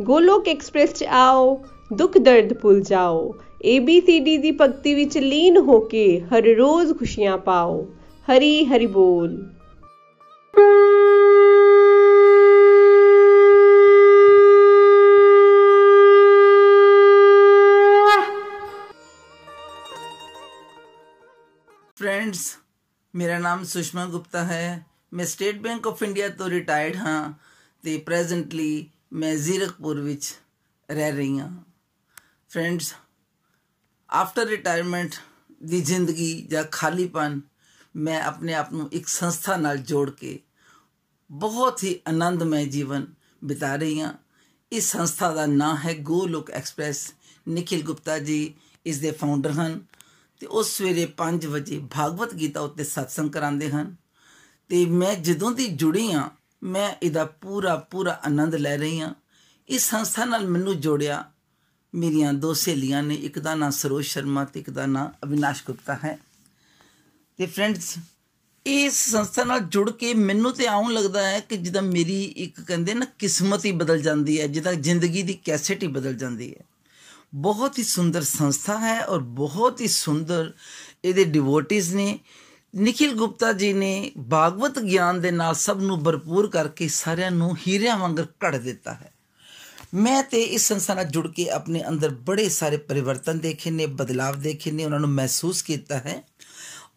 Golok express 'ਚ ਆਓ, ਦੁੱਖ ਦਰਦ ਭੁੱਲ ਜਾਓ। ABCD ਦੀ ਭਗਤੀ ਵਿੱਚ ਲੀਨ ਹੋ ਕੇ ਹਰ ਰੋਜ਼ ਖੁਸ਼ੀਆਂ ਪਾਓ। ਹਰੀ ਹਰੀ ਬੋਲ। ਫਰੈਂਡਸ ਮੇਰਾ ਨਾਮ ਸੁਸ਼ਮਾ ਗੁਪਤਾ ਹੈ ਮੈਂ ਸਟੇਟ ਬੈਂਕ ਆਫ ਇੰਡੀਆ ਤੋਂ ਰਿਟਾਇਰਡ ਹਾਂ ਤੇ ਪ੍ਰੈਜ਼ੈਂਟਲੀ ਮੈਂ ਜ਼ੀਰਕਪੁਰ ਵਿੱਚ ਰਹਿ ਰਹੀ ਹਾਂ ਫਰੈਂਡਸ ਆਫਟਰ ਰਿਟਾਇਰਮੈਂਟ ਦੀ ਜ਼ਿੰਦਗੀ ਜਾਂ ਖਾਲੀਪਨ ਮੈਂ ਆਪਣੇ ਆਪ ਨੂੰ ਇੱਕ ਸੰਸਥਾ ਨਾਲ ਜੋੜ ਕੇ ਬਹੁਤ ਹੀ ਆਨੰਦਮय ਜੀਵਨ ਬਿਤਾ ਰਹੀ ਹਾਂ ਇਸ ਸੰਸਥਾ ਦਾ ਨਾਮ ਹੈ ਗੋਲੋਕ ਐਕਸਪ੍ਰੈਸ ਨikhil ਗੁਪਤਾ ਜੀ ਇਸ ਦੇ ਫਾਊਂਡਰ ਹਨ ਤੇ ਉਹ ਸਵੇਰੇ 5 ਵਜੇ ਭਾਗਵਤ ਗੀਤਾ ਉੱਤੇ satsang ਕਰਾਉਂਦੇ ਹਨ। ਤੇ ਮੈਂ ਜਦੋਂ ਦੀ ਜੁੜੀ ਹਾਂ, ਮੈਂ ਇਹਦਾ ਪੂਰਾ ਪੂਰਾ ਆਨੰਦ ਲੈ ਰਹੀ ਹਾਂ। ਇਸ ਸੰਸਥਾ ਨਾਲ ਮੈਨੂੰ ਜੋੜਿਆ ਮੇਰੀਆਂ ਦੋ ਸਹੇਲੀਆਂ ਨੇ, ਇੱਕ ਦਾ ਨਾਮ ਸਰੋਜ ਸ਼ਰਮਾ ਤੇ ਇੱਕ ਦਾ ਨਾਮ ਅਵਿਨਾਸ਼ ਗੁਪਤਾ ਹੈ। ਤੇ ਫਰੈਂਡਸ, ਇਸ ਸੰਸਥਾ ਨਾਲ ਜੁੜ ਕੇ ਮੈਨੂੰ ਤੇ ਆਉਂ ਲੱਗਦਾ ਹੈ ਕਿ ਜਿੱਦਾਂ ਮੇਰੀ ਇੱਕ ਕਹਿੰਦੇ ਨਾ ਕਿਸਮਤ ਹੀ ਬਦਲ ਜਾਂਦੀ ਹੈ, ਜਿੱਦਾਂ ਜ਼ਿੰਦਗੀ ਦੀ ਕੈਸੇਟ ਹੀ ਬਦਲ ਜਾਂਦੀ ਹੈ। ਬਹੁਤ ਹੀ ਸੁੰਦਰ ਸੰਸਥਾ ਹੈ ਔਰ ਬਹੁਤ ਹੀ ਸੁੰਦਰ ਇਹਦੇ ਡਿਵੋਟਿਸ ਨੇ, ਨikhil ਗੁਪਤਾ ਜੀ ਨੇ ਭਾਗਵਤ ਗਿਆਨ ਦੇ ਨਾਲ ਸਭ ਨੂੰ ਭਰਪੂਰ ਕਰਕੇ ਸਾਰਿਆਂ ਨੂੰ ਹੀਰਿਆਂ ਵਾਂਗਰ ਘੜ ਦਿੱਤਾ ਹੈ। ਮੈਂ ਤੇ ਇਸ ਸੰਸਥਾ ਨਾਲ ਜੁੜ ਕੇ ਆਪਣੇ ਅੰਦਰ ਬੜੇ ਸਾਰੇ ਪਰਿਵਰਤਨ ਦੇਖੇ ਨੇ, ਬਦਲਾਵ ਦੇਖੇ ਨੇ, ਉਹਨਾਂ ਨੂੰ ਮਹਿਸੂਸ ਕੀਤਾ ਹੈ।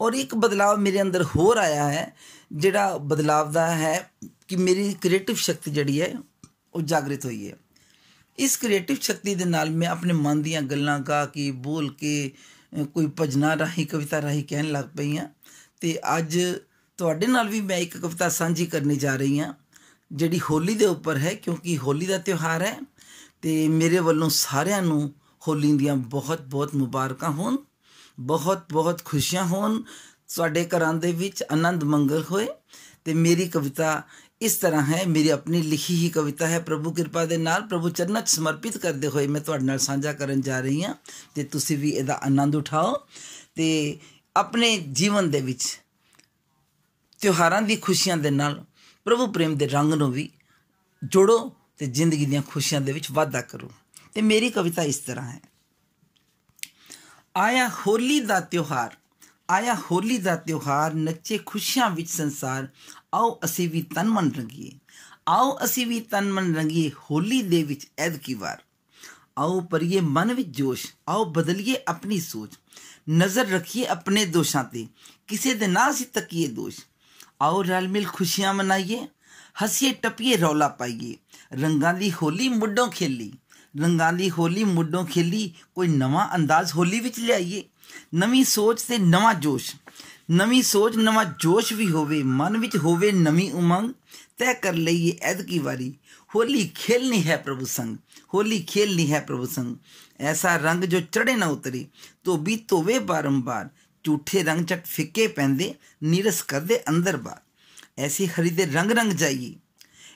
ਔਰ ਇੱਕ ਬਦਲਾਵ ਮੇਰੇ ਅੰਦਰ ਹੋਰ ਆਇਆ ਹੈ, ਜਿਹੜਾ ਬਦਲਾਵ ਦਾ ਹੈ ਕਿ ਮੇਰੀ ਕ੍ਰੀਏਟਿਵ ਸ਼ਕਤੀ ਜਿਹੜੀ ਹੈ, ਉਹ ਜਾਗਰਿਤ ਹੋਈ ਹੈ। ਇਸ ਕ੍ਰੀਏਟਿਵ ਸ਼ਕਤੀ ਦੇ ਨਾਲ ਮੈਂ ਆਪਣੇ ਮਨ ਦੀਆਂ ਗੱਲਾਂ ਗਾ ਕੇ, ਬੋਲ ਕੇ ਕੋਈ ਭਜਨਾ ਰਾਹੀਂ, ਕਵਿਤਾ ਰਾਹੀਂ ਕਹਿਣ ਲੱਗ ਪਈ ਹਾਂ। ਤੇ ਅੱਜ ਤੁਹਾਡੇ ਨਾਲ ਵੀ ਮੈਂ ਇੱਕ ਕਵਿਤਾ ਸਾਂਝੀ ਕਰਨੀ ਜਾ ਰਹੀ ਹਾਂ, ਜਿਹੜੀ ਹੋਲੀ ਦੇ ਉੱਪਰ ਹੈ, ਕਿਉਂਕਿ ਹੋਲੀ ਦਾ ਤਿਉਹਾਰ ਹੈ ਤੇ ਮੇਰੇ ਵੱਲੋਂ ਸਾਰਿਆਂ ਨੂੰ ਹੋਲੀ ਦੀਆਂ ਬਹੁਤ ਬਹੁਤ ਮੁਬਾਰਕਾਂ ਹੋਣ, ਬਹੁਤ ਬਹੁਤ ਖੁਸ਼ੀਆਂ ਹੋਣ। ਤੁਹਾਡੇ ਘਰਾਂ ਦੇ ਵਿੱਚ ਆਨੰਦ ਮੰਗਲ ਹੋਏ ਤੇ ਮੇਰੀ ਕਵਿਤਾ ਇਸ ਤਰ੍ਹਾਂ ਹੈ ਮੇਰੀ ਆਪਣੀ ਲਿਖੀ ਹੀ ਕਵਿਤਾ ਹੈ ਪ੍ਰਭੂ ਕਿਰਪਾ ਦੇ ਨਾਲ ਪ੍ਰਭੂ ਚਰਨਾਂ 'ਚ ਸਮਰਪਿਤ ਕਰਦੇ ਹੋਏ ਮੈਂ ਤੁਹਾਡੇ ਨਾਲ ਸਾਂਝਾ ਕਰਨ ਜਾ ਰਹੀ ਹਾਂ ਤੇ ਤੁਸੀਂ ਵੀ ਇਹਦਾ ਆਨੰਦ ਉਠਾਓ ਤੇ ਆਪਣੇ ਜੀਵਨ ਦੇ ਵਿੱਚ ਤਿਉਹਾਰਾਂ ਦੀ ਖੁਸ਼ੀਆਂ ਦੇ ਨਾਲ ਪ੍ਰਭੂ ਪ੍ਰੇਮ ਦੇ ਰੰਗ ਨੂੰ ਵੀ ਜੋੜੋ ਤੇ ਜ਼ਿੰਦਗੀ ਦੀਆਂ ਖੁਸ਼ੀਆਂ ਦੇ ਵਿੱਚ ਵਾਧਾ ਕਰੋ ਤੇ ਮੇਰੀ ਕਵਿਤਾ ਇਸ ਤਰ੍ਹਾਂ ਹੈ ਆਇਆ ਹੋਲੀ ਦਾ ਤਿਉਹਾਰ ਆਇਆ ਹੋਲੀ ਦਾ ਤਿਉਹਾਰ ਨੱਚੇ ਖੁਸ਼ੀਆਂ ਵਿੱਚ ਸੰਸਾਰ ਆਓ ਅਸੀਂ ਵੀ ਤਨ ਮਨ ਰੰਗੀਏ। ਆਓ ਅਸੀਂ ਵੀ ਤਨ ਮਨ ਰੰਗੀਏ ਹੋਲੀ ਦੇ ਵਿੱਚ ਐਦ ਕੀ ਵਾਰ। ਆਓ ਪਰਿਏ ਮਨ ਵਿੱਚ ਜੋਸ਼, ਆਓ ਬਦਲੀਏ ਆਪਣੀ ਸੋਚ। ਨਜ਼ਰ ਰੱਖੀਏ ਆਪਣੇ ਦੋਸ਼ਾਂ ਤੇ, ਕਿਸੇ ਦੇ ਨਾ ਸੀ ਤੱਕੀਏ ਦੋਸ਼। ਆਓ ਰਲ ਮਿਲ ਖੁਸ਼ੀਆਂ ਮਨਾਈਏ, ਹਸੀਏ ਟਪੀਏ ਰੌਲਾ ਪਾਈਏ। ਰੰਗਾਂ ਦੀ ਹੋਲੀ ਮੁੱਢੋਂ ਖੇਲੀ, ਰੰਗਾਂ ਦੀ ਹੋਲੀ ਮੁੱਢੋਂ ਖੇਲੀ, ਕੋਈ ਨਵਾਂ ਅੰਦਾਜ਼ ਹੋਲੀ ਵਿੱਚ ਲਿਆਈਏ। ਨਵੀਂ ਸੋਚ ਤੇ ਨਵਾਂ ਜੋਸ਼। ਨਵੀਂ ਸੋਚ, ਨਵਾਂ ਜੋਸ਼ ਵੀ ਹੋਵੇ, ਮਨ ਵਿੱਚ ਹੋਵੇ ਨਵੀਂ ਉਮੰਗ ਤੈ ਕਰ ਲਈਏ ਐਦ ਕੀ ਵਾਰੀ। ਹੋਲੀ ਖੇਲਨੀ ਹੈ ਪ੍ਰਭੂ ਸੰਗ, ਹੋਲੀ ਖੇਲਨੀ ਹੈ ਪ੍ਰਭੂ ਸੰਗ। ਐਸਾ ਰੰਗ ਜੋ ਚੜੇ ਨਾ ਉਤਰੀ, ਧੋਬੀ ਧੋਵੇ ਬਾਰੰਬਾਰ। ਝੂਠੇ ਰੰਗ ਚਟ ਫਿੱਕੇ ਪੈਂਦੇ, ਨੀਰਸ ਕਰਦੇ ਅੰਦਰ ਬਾਰ ਐਸੀ ਹਰੀ ਦੇ ਰੰਗ ਰੰਗ ਜਾਈਏ,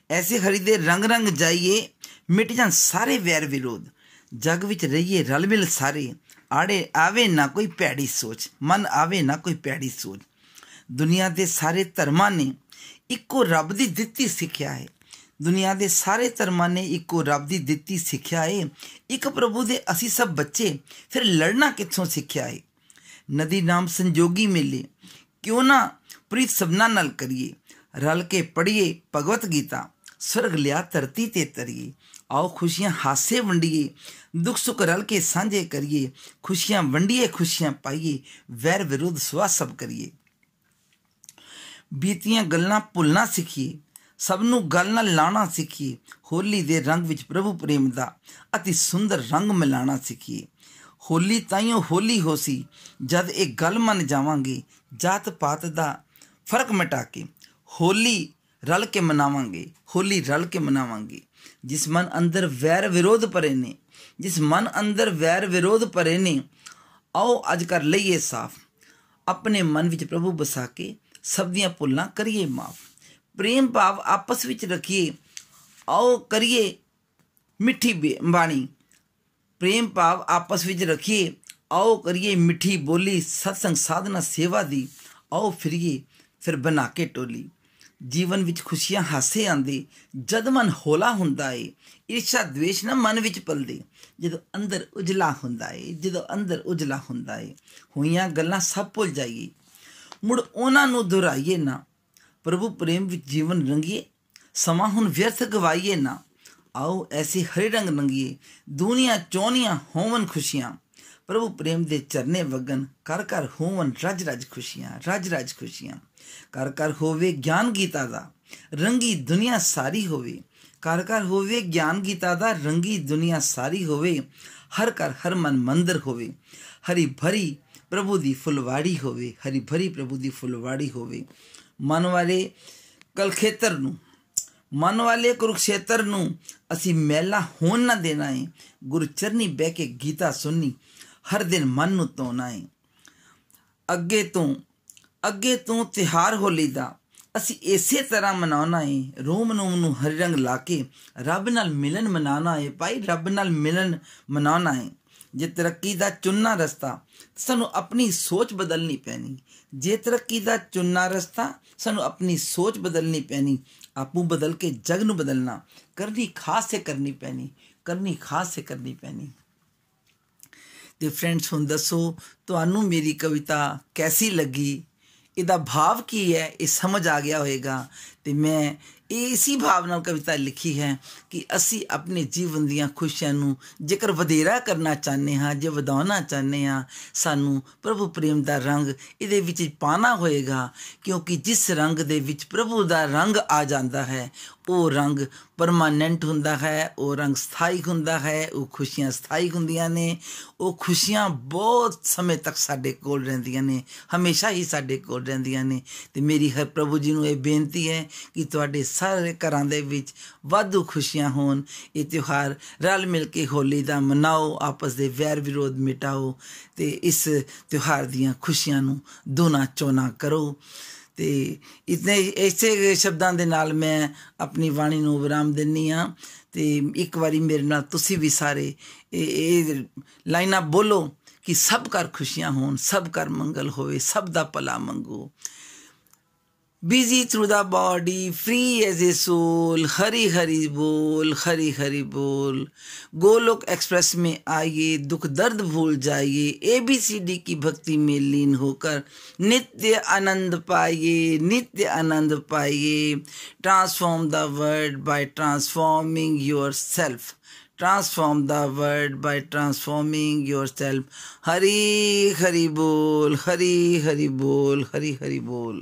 ਐਸੇ ਹਰੀ ਦੇ ਰੰਗ ਰੰਗ ਜਾਈਏ, ਮਿਟ ਜਾਣ ਸਾਰੇ ਵੈਰ ਵਿਰੋਧ। ਜਗ ਵਿੱਚ ਰਹੀਏ ਰਲ ਮਿਲ ਸਾਰੇ ਆੜੇ ਆਵੇ ਨਾ ਕੋਈ ਪੈੜੀ ਸੋਚ ਮਨ ਆਵੇ ਨਾ ਕੋਈ ਪੈੜੀ ਸੋਚ ਦੁਨੀਆ ਦੇ ਸਾਰੇ ਧਰਮਾਂ ਨੇ ਇੱਕੋ ਰੱਬ ਦੀ ਦਿੱਤੀ ਸਿੱਖਿਆ ਹੈ ਦੁਨੀਆ ਦੇ ਸਾਰੇ ਧਰਮਾਂ ਨੇ ਇੱਕੋ ਰੱਬ ਦੀ ਦਿੱਤੀ ਸਿੱਖਿਆ ਹੈ ਇੱਕ ਪ੍ਰਭੂ ਦੇ ਅਸੀਂ ਸਭ ਬੱਚੇ ਫਿਰ ਲੜਨਾ ਕਿੱਥੋਂ ਸਿੱਖਿਆ ਹੈ ਨਦੀ ਨਾਮ ਸੰਜੋਗੀ ਮਿਲੇ ਕਿਉਂ ਨਾ ਪ੍ਰੀਤ ਸਭਨਾ ਨਾਲ ਕਰੀਏ ਰਲ ਕੇ ਪੜੀਏ ਭਗਵਤ ਗੀਤਾ ਸਰਗ ਲਿਆ ਧਰਤੀ ਤੇ ਤਰੀਏ ਆਓ ਖੁਸ਼ੀਆਂ ਹਾਸੇ ਵੰਡੀਏ ਦੁੱਖ ਸੁੱਖ ਰਲ ਕੇ ਸਾਂਝੇ ਕਰੀਏ ਖੁਸ਼ੀਆਂ ਵੰਡੀਏ ਖੁਸ਼ੀਆਂ ਪਾਈਏ ਵੈਰ ਵਿਰੋਧ ਸਵਾ ਸਭ ਕਰੀਏ ਬੀਤੀਆਂ ਗੱਲਾਂ ਭੁੱਲਣਾ ਸਿੱਖੀਏ ਸਭ ਨੂੰ ਗੱਲ ਨਾਲ ਲਾਣਾ ਸਿੱਖੀਏ ਹੋਲੀ ਦੇ ਰੰਗ ਵਿੱਚ ਪ੍ਰਭੂ ਪ੍ਰੇਮ ਦਾ ਅਤੀ ਸੁੰਦਰ ਰੰਗ ਮਿਲਾਣਾ ਸਿੱਖੀਏ ਹੋਲੀ ਤਾਈਓ ਹੋਲੀ ਹੋਸੀ ਜਦ ਇਹ ਗੱਲ ਮੰਨ ਜਾਵਾਂਗੇ ਜਾਤ ਪਾਤ ਦਾ ਫ਼ਰਕ ਮਿਟਾ ਕੇ ਹੋਲੀ ਰਲ ਕੇ ਮਨਾਵਾਂਗੇ ਹੋਲੀ ਰਲ ਕੇ ਮਨਾਵਾਂਗੇ ਜਿਸ ਮਨ ਅੰਦਰ ਵੈਰ ਵਿਰੋਧ ਭਰੇ ਨੇ ਜਿਸ ਮਨ ਅੰਦਰ ਵੈਰ ਵਿਰੋਧ ਭਰੇ ਨੇ ਆਓ ਅੱਜ ਕਰ ਲਈਏ ਸਾਫ਼ ਆਪਣੇ ਮਨ ਵਿੱਚ ਪ੍ਰਭੂ ਬਸਾ ਕੇ ਸਭ ਦੀਆਂ ਭੁੱਲਾਂ ਕਰੀਏ ਮਾਫ ਪ੍ਰੇਮ ਭਾਵ ਆਪਸ ਵਿੱਚ ਰੱਖੀਏ ਆਓ ਕਰੀਏ ਮਿੱਠੀ ਬਾਣੀ ਪ੍ਰੇਮ ਭਾਵ ਆਪਸ ਵਿੱਚ ਰੱਖੀਏ ਆਓ ਕਰੀਏ ਮਿੱਠੀ ਬੋਲੀ ਸਤਸੰਗ ਸਾਧਨਾ ਸੇਵਾ ਦੀ ਆਓ ਫਿਰੀਏ ਫਿਰ ਬਣਾ ਕੇ ਟੋਲੀ ਜੀਵਨ ਵਿੱਚ ਖੁਸ਼ੀਆਂ ਹਾਸੇ ਆਂਦੇ ਜਦ ਮਨ ਹੋਲਾ ਹੁੰਦਾ ਏ, ਈਰਸ਼ਾ ਦਵੇਸ਼ ਨਾ ਮਨ ਵਿੱਚ ਪਲਦੇ। ਜਦੋਂ ਅੰਦਰ ਉਜਲਾ ਹੁੰਦਾ ਏ, ਜਦੋਂ ਅੰਦਰ ਉਜਲਾ ਹੁੰਦਾ ਏ, ਹੋਈਆਂ ਗੱਲਾਂ ਸਭ ਭੁੱਲ ਜਾਈਏ। ਮੁੜ ਉਹਨਾਂ ਨੂੰ ਦੁਹਰਾਈਏ ਨਾ। ਪ੍ਰਭੂ ਪ੍ਰੇਮ ਵਿੱਚ ਜੀਵਨ ਰੰਗੀਏ, ਸਮਾਂ ਹੁਣ ਵਿਅਰਥ ਗਵਾਈਏ ਨਾ। ਆਓ ਐਸੀ ਹਰੇ ਰੰਗ ਨੰਗੀਏ ਦੁਨੀਆ ਚੋਨੀਆਂ ਹੋਵਨ ਖੁਸ਼ੀਆਂ। ਪ੍ਰਭੂ ਪ੍ਰੇਮ ਦੇ ਚਰਨੇ ਵਗਨ ਕਰ ਕਰ ਹੋਵਨ ਰਜ ਰਜ ਖੁਸ਼ੀਆਂ, ਰਜ ਰਜ ਖੁਸ਼ੀਆਂ। ਕਰ ਕਰ ਹੋਵੇ ਗਿਆਨ ਗੀਤਾ ਦਾ, ਰੰਗੀ ਦੁਨੀਆ ਸਾਰੀ ਹੋਵੇ। ਕਰ ਕਰ ਹੋਵੇ ਗਿਆਨ ਗੀਤਾ ਦਾ, ਰੰਗੀ ਦੁਨੀਆ ਸਾਰੀ ਹੋਵੇ। ਹਰ ਕਰ ਹਰ ਮਨ ਮੰਦਰ ਹੋਵੇ। ਹਰੀ ਭਰੀ ਪ੍ਰਭੂ ਦੀ ਫੁਲਵਾੜੀ ਹੋਵੇ, ਹਰੀ ਭਰੀ ਪ੍ਰਭੂ ਦੀ ਫੁਲਵਾੜੀ ਹੋਵੇ। ਮਨ ਵਾਲੇ ਕਲਖੇਤਰ ਨੂੰ, ਮਨ ਵਾਲੇ ਕੁਰੂਖੇਤਰ ਨੂੰ ਅਸੀਂ ਮੈਲਾ ਹੋਣ ਨਾ ਦੇਣਾ ਹੈ ਗੁਰੂ ਚਰਨੀ ਬਹਿ ਕੇ ਗੀਤਾ ਸੁਣਨੀ ਹਰ ਦਿਨ ਮਨ ਨੂੰ ਧੋਣਾ ਹੈ ਅੱਗੇ ਤੋਂ ਅੱਗੇ ਤੋਂ ਤਿਹਾਰ ਹੋਲੀ ਦਾ ਅਸੀਂ ਇਸੇ ਤਰ੍ਹਾਂ ਮਨਾਉਣਾ ਹੈ ਰੋਮ ਨੂੰ ਨੂੰ ਹਰ ਰੰਗ ਲਾ ਕੇ ਰੱਬ ਨਾਲ ਮਿਲਨ ਮਨਾਉਣਾ ਹੈ ਭਾਈ, ਰੱਬ ਨਾਲ ਮਿਲਨ ਮਨਾਉਣਾ ਹੈ ਜੇ ਤਰੱਕੀ ਦਾ ਚੁਣਨਾ ਰਸਤਾ, ਸਾਨੂੰ ਆਪਣੀ ਸੋਚ ਬਦਲਣੀ ਪੈਣੀ। ਜੇ ਤਰੱਕੀ ਦਾ ਚੁਣਨਾ ਰਸਤਾ, ਸਾਨੂੰ ਆਪਣੀ ਸੋਚ ਬਦਲਣੀ ਪੈਣੀ। ਆਪੂ ਬਦਲ ਕੇ ਜਗ ਨੂੰ ਬਦਲਣਾ, ਕਰਨੀ ਖਾਸ ਸੇ ਕਰਨੀ ਪੈਣੀ, ਕਰਨੀ ਖਾਸ ਸੇ ਕਰਨੀ ਪੈਣੀ। ਤੇ ਫਰੈਂਡਸ ਹੁਣ ਦੱਸੋ, ਤੁਹਾਨੂੰ ਮੇਰੀ ਕਵਿਤਾ ਕੈਸੀ ਲੱਗੀ? ਇਹਦਾ ਭਾਵ ਕੀ ਹੈ? ਇਹ ਸਮਝ ਆ ਗਿਆ ਹੋਵੇਗਾ ਤੇ ਮੈਂ ਇਹ ਇਸੀ ਭਾਵ ਨਾਲ ਕਵਿਤਾ ਲਿਖੀ ਹੈ ਕਿ ਅਸੀਂ ਆਪਣੇ ਜੀਵਨ ਦੀਆਂ ਖੁਸ਼ੀਆਂ ਨੂੰ ਜੇਕਰ ਵਧੇਰਾ ਕਰਨਾ ਚਾਹੁੰਦੇ ਹਾਂ, ਜੇ ਵਧਾਉਣਾ ਚਾਹੁੰਦੇ ਹਾਂ, ਸਾਨੂੰ ਪ੍ਰਭੂ ਪ੍ਰੇਮ ਦਾ ਰੰਗ ਇਹਦੇ ਵਿੱਚ ਪਾਣਾ ਹੋਏਗਾ। ਕਿਉਂਕਿ ਜਿਸ ਰੰਗ ਦੇ ਵਿੱਚ ਪ੍ਰਭੂ ਦਾ ਰੰਗ ਆ ਜਾਂਦਾ ਹੈ, ਉਹ ਰੰਗ ਪਰਮਾਨੈਂਟ ਹੁੰਦਾ ਹੈ, ਉਹ ਰੰਗ ਸਥਾਈ ਹੁੰਦਾ ਹੈ, ਉਹ ਖੁਸ਼ੀਆਂ ਸਥਾਈ ਹੁੰਦੀਆਂ ਨੇ, ਉਹ ਖੁਸ਼ੀਆਂ ਬਹੁਤ ਸਮੇਂ ਤੱਕ ਸਾਡੇ ਕੋਲ ਰਹਿੰਦੀਆਂ ਨੇ, ਹਮੇਸ਼ਾ ਹੀ ਸਾਡੇ ਕੋਲ ਰਹਿੰਦੀਆਂ ਨੇ। ਤੇ ਮੇਰੀ ਹਰ ਪ੍ਰਭੂ ਜੀ ਨੂੰ ਇਹ ਬੇਨਤੀ ਹੈ ਕਿ ਤੁਹਾਡੇ ਸਾਰੇ ਘਰਾਂ ਦੇ ਵਿੱਚ ਵਾਧੂ ਖੁਸ਼ੀਆਂ ਹੋਣ। ਇਹ ਤਿਉਹਾਰ ਰਲ ਮਿਲ ਕੇ ਹੋਲੀ ਦਾ ਮਨਾਓ, ਆਪਸ ਦੇ ਵੈਰ ਵਿਰੋਧ ਮਿਟਾਓ ਤੇ ਇਸ ਤਿਉਹਾਰ ਦੀਆਂ ਖੁਸ਼ੀਆਂ ਨੂੰ ਦੋਨਾ ਚੋਨਾ ਕਰੋ। ਤੇ ਇਤਨੇ ਐਸੇ ਸ਼ਬਦਾਂ ਦੇ ਨਾਲ ਮੈਂ ਆਪਣੀ ਬਾਣੀ ਨੂੰ ਵਿਰਾਮ ਦਿੰਨੀ ਆ ਤੇ ਇੱਕ ਵਾਰੀ ਮੇਰੇ ਨਾਲ ਤੁਸੀਂ ਵੀ ਸਾਰੇ ਇਹ ਲਾਈਨਾਂ ਬੋਲੋ ਕਿ ਸਭ ਕਰ ਖੁਸ਼ੀਆਂ ਹੋਣ, ਸਭ ਕਰ ਮੰਗਲ ਹੋਵੇ, ਸਭ ਦਾ ਭਲਾ ਮੰਗੋ। Busy through the body free is a soul Hari Hari بول ہری ہری بول گولوک ایکسپریس میں آئیے دکھ درد بھول جائیے اے بی سی ڈی کی بھکتی میں لین ہو کر نتیہ آنند پائیے نتیہ آنند پائیے transform the world by transforming yourself transform the world by transforming yourself Hari Hari بول ہری ہری بول ہری ہری بول